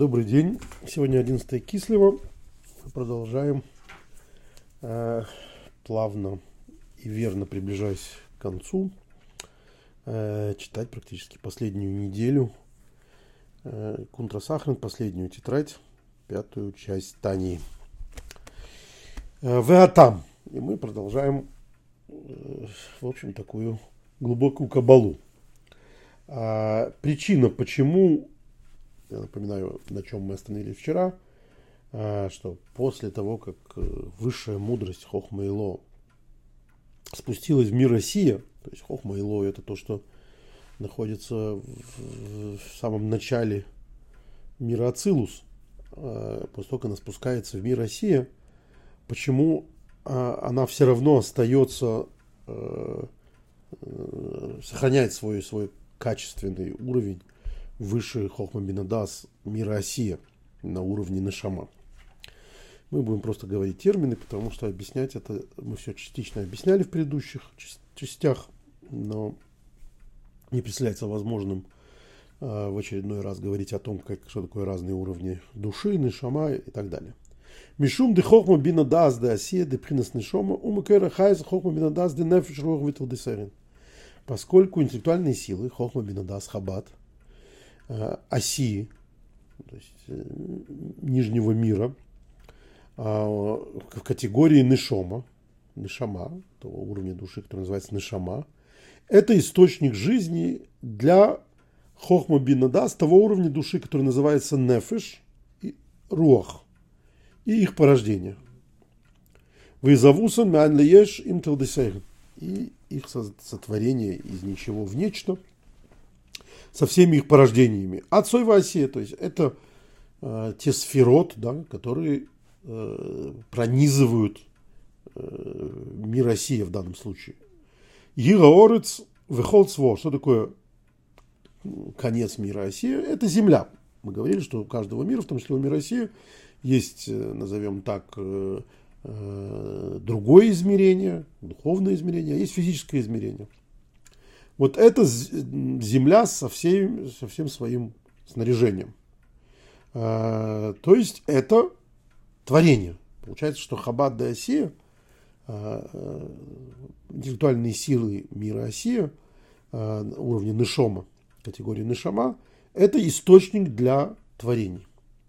Добрый день. Сегодня 11 Кислева. Мы продолжаем э, плавно и верно приближаясь к концу э, читать практически последнюю неделю э, Кунтра последнюю тетрадь, пятую часть Тани. Э, Веатам. И мы продолжаем, э, в общем, такую глубокую кабалу. А, причина, почему, я напоминаю, на чем мы остановились вчера, а, что после того, как э, высшая мудрость Хохма Ило спустилась в мир Россия, то есть Хохма Ило это то, что находится в, в самом начале мира Ацилус, а, после того, как она спускается в мир Россия, почему а, она все равно остается, э, э, сохраняет свой, свой качественный уровень выше Хохма Бинадас мира Осия на уровне Нашама. Мы будем просто говорить термины, потому что объяснять это мы все частично объясняли в предыдущих частях, но не представляется возможным э, в очередной раз говорить о том, как, что такое разные уровни души, нишама и так далее. Мишум де хохма бина дас де асия де принес нишома, умакера хайз хохма бина дас де нефиш рох витал десерин поскольку интеллектуальные силы Хохма Бинадас Хабат, э, Оси, то есть э, нижнего мира, э, в категории Нишома, Нишама, того уровня души, который называется Нишама, это источник жизни для Хохма Бинадас, того уровня души, который называется Нефиш и Руах, и их порождение. Вызовусан мян лиеш им и их сотворение из ничего в нечто, со всеми их порождениями. Отцой Васия, то есть это э, те сферот, да, которые э, пронизывают э, мир России в данном случае. Ираорец выхолцво. Что такое конец мира России? Это земля. Мы говорили, что у каждого мира, в том числе у мира России, есть, э, назовем так, э, Э, другое измерение, духовное измерение, а есть физическое измерение. Вот это Земля со, всей, со всем своим снаряжением. Э, то есть это творение. Получается, что Хабад да Осия, э, интеллектуальные силы мира Осия, уровня Нишома, категории Нишама, это источник для творений.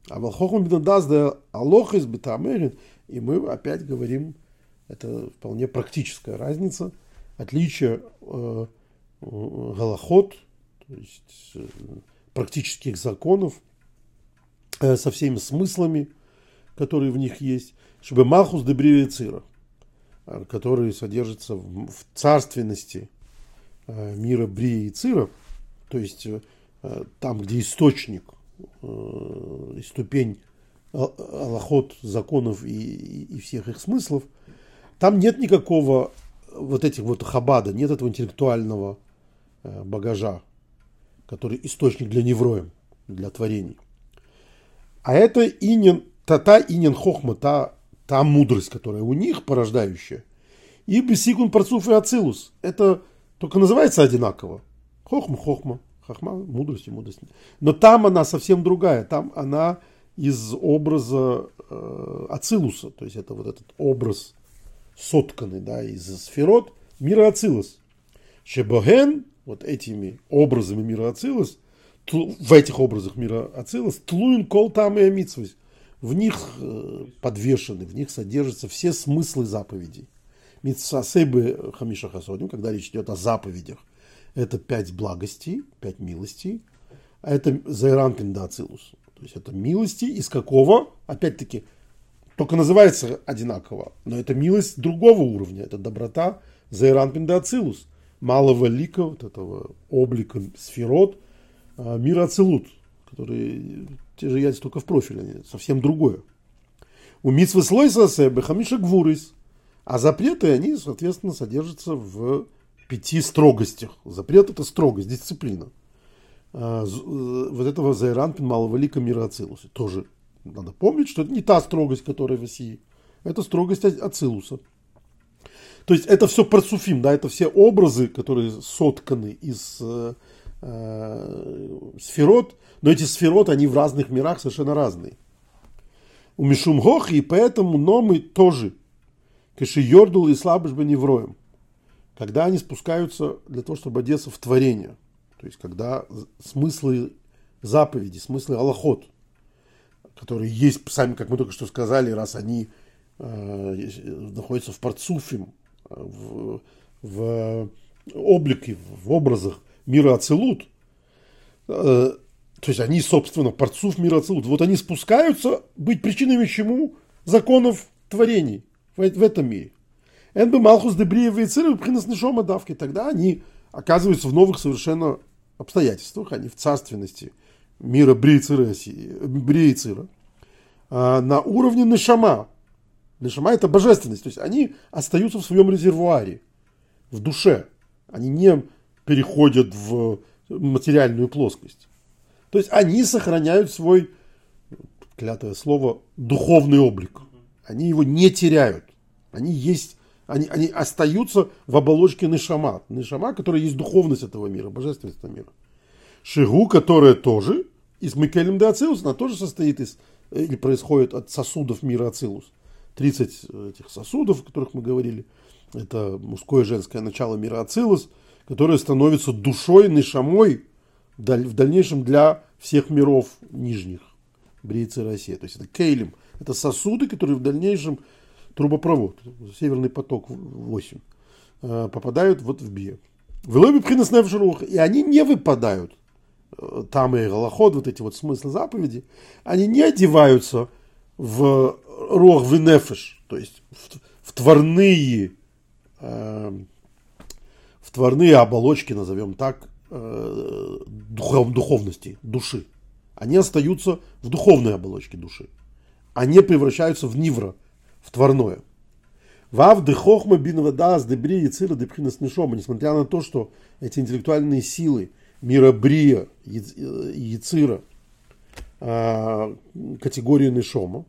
А Волхохам Бенадаз да Алоха из Бетамерин – и мы опять говорим, это вполне практическая разница, отличие э, голоход, то есть э, практических законов э, со всеми смыслами, которые в них есть, чтобы Малхус Дебрия Цира, э, который содержится в, царственности э, мира Брии и Цира, то есть э, там, где источник э, и ступень аллахот законов и, и всех их смыслов, там нет никакого вот этих вот хабада, нет этого интеллектуального э, багажа, который источник для невроем, для творений. А это инин, та, та инин хохма, та, та мудрость, которая у них порождающая. И бесикун парцуф и ацилус. Это только называется одинаково. Хохма, хохма. Хохма, мудрость и мудрость. Но там она совсем другая. Там она из образа э, Ацилуса, то есть это вот этот образ сотканный да, из сферот мира Ацилус. Шебоген, вот этими образами мира Ацилус, в этих образах мира Ацилус, тлуин кол там и амитсвис, в них э, подвешены, в них содержатся все смыслы заповедей. Митсасебы хамиша хасодим, когда речь идет о заповедях, это пять благостей, пять милостей, а это зайранкин да ацилус. То есть это милости из какого, опять-таки, только называется одинаково, но это милость другого уровня, это доброта Зайран Пиндацилус, малого лика, вот этого облика сферот, а, мира Ацилут, которые те же яйца только в профиле, они совсем другое. У митсвы слойса бехамиша гвурис, а запреты, они, соответственно, содержатся в пяти строгостях. Запрет – это строгость, дисциплина – а, э, вот этого Зайранпин малого лика мира Ацилуса. Тоже надо помнить, что это не та строгость, которая в России. Это строгость Ацилуса. То есть это все парцуфим, да, это все образы, которые сотканы из э, э, сферот, но эти сферот, они в разных мирах совершенно разные. У Мишумгох, и поэтому номы тоже. Каши Йордул и Слабыш Невроем. Когда они спускаются для того, чтобы одеться в творение. То есть, когда смыслы заповеди, смыслы Аллахот, которые есть, сами, как мы только что сказали, раз они э, находятся в парцуфе, в, в облике, в образах мира Ацелут, э, то есть они, собственно, парцуф мира Ацелут, вот они спускаются быть причинами чему? Законов творений в, в этом мире. Энбе Малхус Дебриев и Циры принес Нишома давки. Тогда они оказываются в новых совершенно обстоятельствах, они в царственности мира Брейцира, Брейцира а, на уровне Нишама. Нишама это божественность, то есть они остаются в своем резервуаре, в душе. Они не переходят в материальную плоскость. То есть они сохраняют свой, клятое слово, духовный облик. Они его не теряют. Они есть, они, они остаются в оболочке Нишама. Нишама, которая есть духовность этого мира, божественность этого мира. Шигу, которая тоже из Микелем де Ацилус, она тоже состоит из, или происходит от сосудов мира Ацилус. 30 этих сосудов, о которых мы говорили, это мужское и женское начало мира Ацилус, которое становится душой, нишамой в дальнейшем для всех миров нижних, Бриицы России. То есть это кейлем, это сосуды, которые в дальнейшем трубопровод, Северный поток 8, э, попадают вот в Бия. В Лоби и они не выпадают там и Галаход, вот эти вот смыслы заповеди, они не одеваются в рог венефеш, то есть в, в тварные, э, в тварные оболочки, назовем так, э, духов, духовности, души. Они остаются в духовной оболочке души. Они превращаются в нивра, в тварное. Вав де хохма бин вадас дебри и цира депхинас нишома, несмотря на то, что эти интеллектуальные силы – мира Брия, Яцира, а, категории Нишома.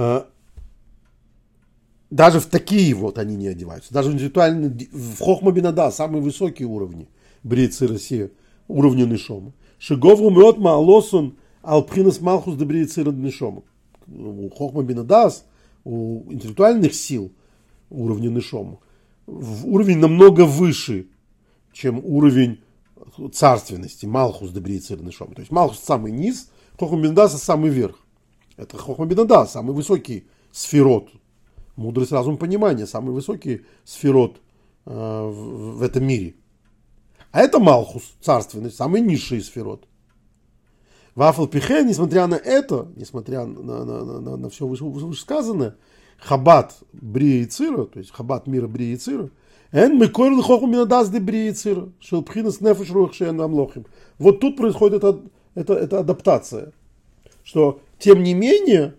А, даже в такие вот они не одеваются. Даже в интеллектуальные, в Хохмабинада, самые высокие уровни Брия, Россия, уровни Нишома. Шиговру мед маалосон алпхинас малхус де Брия, Цира, Нишома. У Хохмабинадас, у интеллектуальных сил уровня Нишома, уровень намного выше чем уровень царственности, Малхус Дебрицер Нишом. То есть Малхус самый низ, Хохмабинадаса самый верх. Это Хохмабинада, самый высокий сферот. Мудрость, разум, понимание, самый высокий сферот э, в, этом мире. А это Малхус, царственность, самый низший сферот. Вафл Пихе, несмотря на это, несмотря на, на, на, на, на все вышесказанное, Хабат Брия и Цира, то есть Хабат мира Брия и Цира, Эн мы корн хоху минадас де бриицир, шел пхинас нефеш рух шеен амлохим. Вот тут происходит это, это, это адаптация. Что, тем не менее,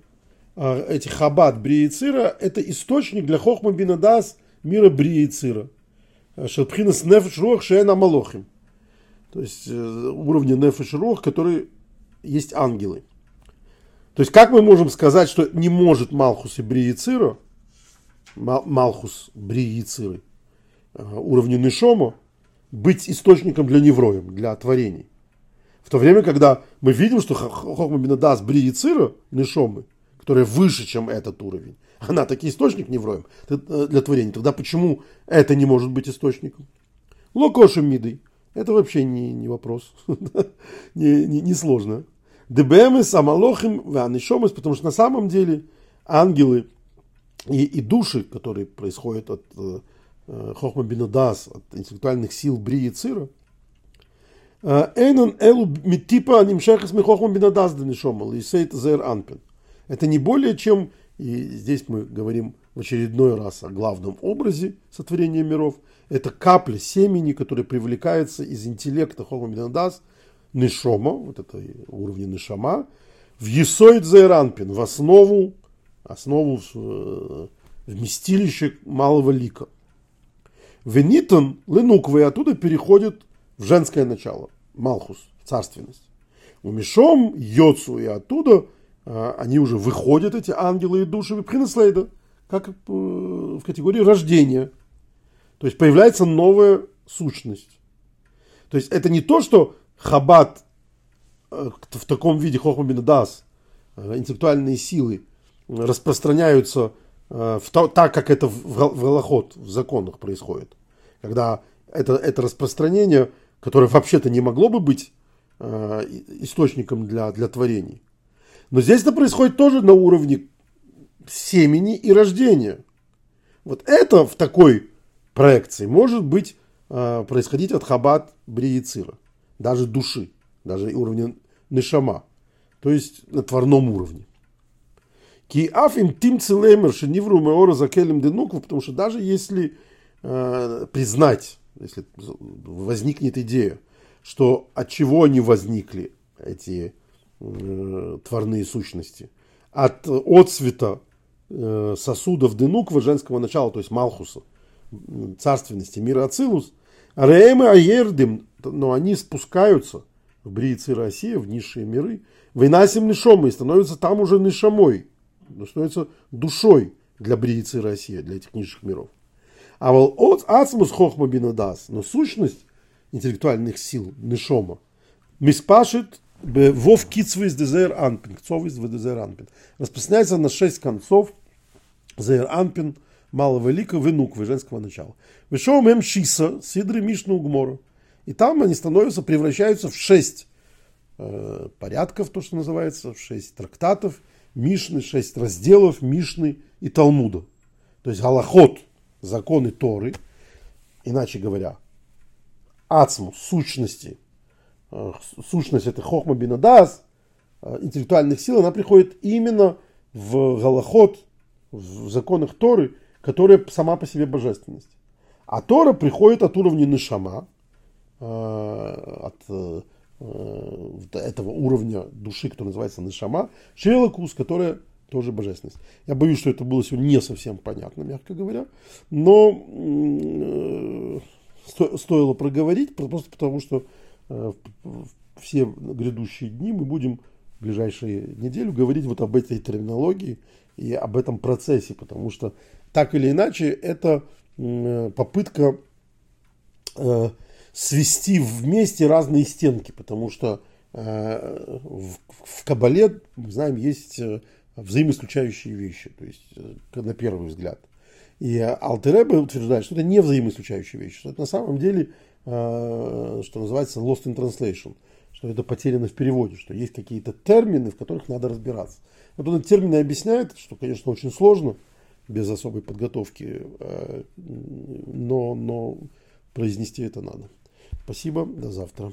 а, эти хабат бриицира – это источник для хохма бинадас мира бриицира. Шелпхинас нефеш рух шеен амлохим. То есть э, уровня нефеш рух, которые есть ангелы. То есть как мы можем сказать, что не может Малхус и Бриицира, Малхус Бриициры, Э, уровне Нишома быть источником для невроем, для творений. В то время, когда мы видим, что Хохма Бинадас Бри и Цира, Нишомы, которая выше, чем этот уровень, она таки источник невроем э, для творения. Тогда почему это не может быть источником? Локошем мидой. Это вообще не, не вопрос. не, не, не сложно. Дебемес, Амалохим, Ванишомес, потому что на самом деле ангелы и, и души, которые происходят от э, Э, Хохма Бинадас, от интеллектуальных сил Бри и Цира, Эйнон Элу Митипа Нимшехас Михохма Бинадас Данишомал и Сейт Зер Анпин. Это не более чем, и здесь мы говорим в очередной раз о главном образе сотворения миров, это капля семени, которая привлекается из интеллекта Хохма Бинадас, Нишома, вот это уровень Нишама, в Есоид Зайранпин, в основу, основу э, вместилище малого лика – Венитон ленуквы, оттуда переходит в женское начало, Малхус, царственность. У Мишом, Йоцу, и оттуда а, они уже выходят, эти ангелы и души, в Принеслейда, как э, в категории рождения. То есть появляется новая сущность. То есть это не то, что Хаббат э, в таком виде Хохмабин э, интеллектуальные силы, распространяются в то, так, как это в, в в законах происходит. Когда это, это распространение, которое вообще-то не могло бы быть э, источником для, для творений. Но здесь это происходит тоже на уровне семени и рождения. Вот это в такой проекции может быть э, происходить от хабат бриицира, даже души, даже уровня нишама, то есть на творном уровне. Ки аф им тим целемер шенивру меора закелем денукву, потому что даже если э, признать, если возникнет идея, что от чего они возникли, эти э, творные сущности, от отцвета э, сосудов денуква женского начала, то есть Малхуса, царственности мира Ацилус, Реемы Аердим, но они спускаются в Бриицы Россия, в низшие миры, нишомы и становятся там уже нишамой, становится душой для Бриицы России, для этих низших миров. А вот от ацмус хохма бинадас, но сущность интеллектуальных сил нишома миспашит вов кицвис дезер анпин, кцовис дезер анпин, распространяется на шесть концов зер анпин, малого лика, вынуквы, женского начала. Вышел мем шиса, сидры мишну угмору. И там они становятся, превращаются в шесть э, порядков, то, что называется, в шесть трактатов, Мишны, шесть разделов Мишны и Талмуда. То есть Галахот, законы Торы, иначе говоря, ацму, сущности, э, сущность это хохма бинадас, э, интеллектуальных сил, она приходит именно в Галахот, в законах Торы, которая сама по себе божественность. А Тора приходит от уровня Нишама, э, от этого уровня души, который называется Нишама, Шелакус, которая тоже божественность. Я боюсь, что это было сегодня не совсем понятно, мягко говоря, но э, стоило проговорить, просто потому что э, все грядущие дни мы будем в ближайшие неделю говорить вот об этой терминологии и об этом процессе, потому что так или иначе это попытка свести вместе разные стенки, потому что э, в, в Кабале, мы знаем, есть э, взаимоисключающие вещи, то есть э, на первый взгляд. И Алтеребе утверждает, что это не взаимоисключающие вещи, что это на самом деле, что называется, lost in translation, что это потеряно в переводе, что есть какие-то термины, в которых надо разбираться. Вот он термины объясняет, что, конечно, очень сложно, без особой подготовки, но, но произнести это надо. Спасибо, до завтра.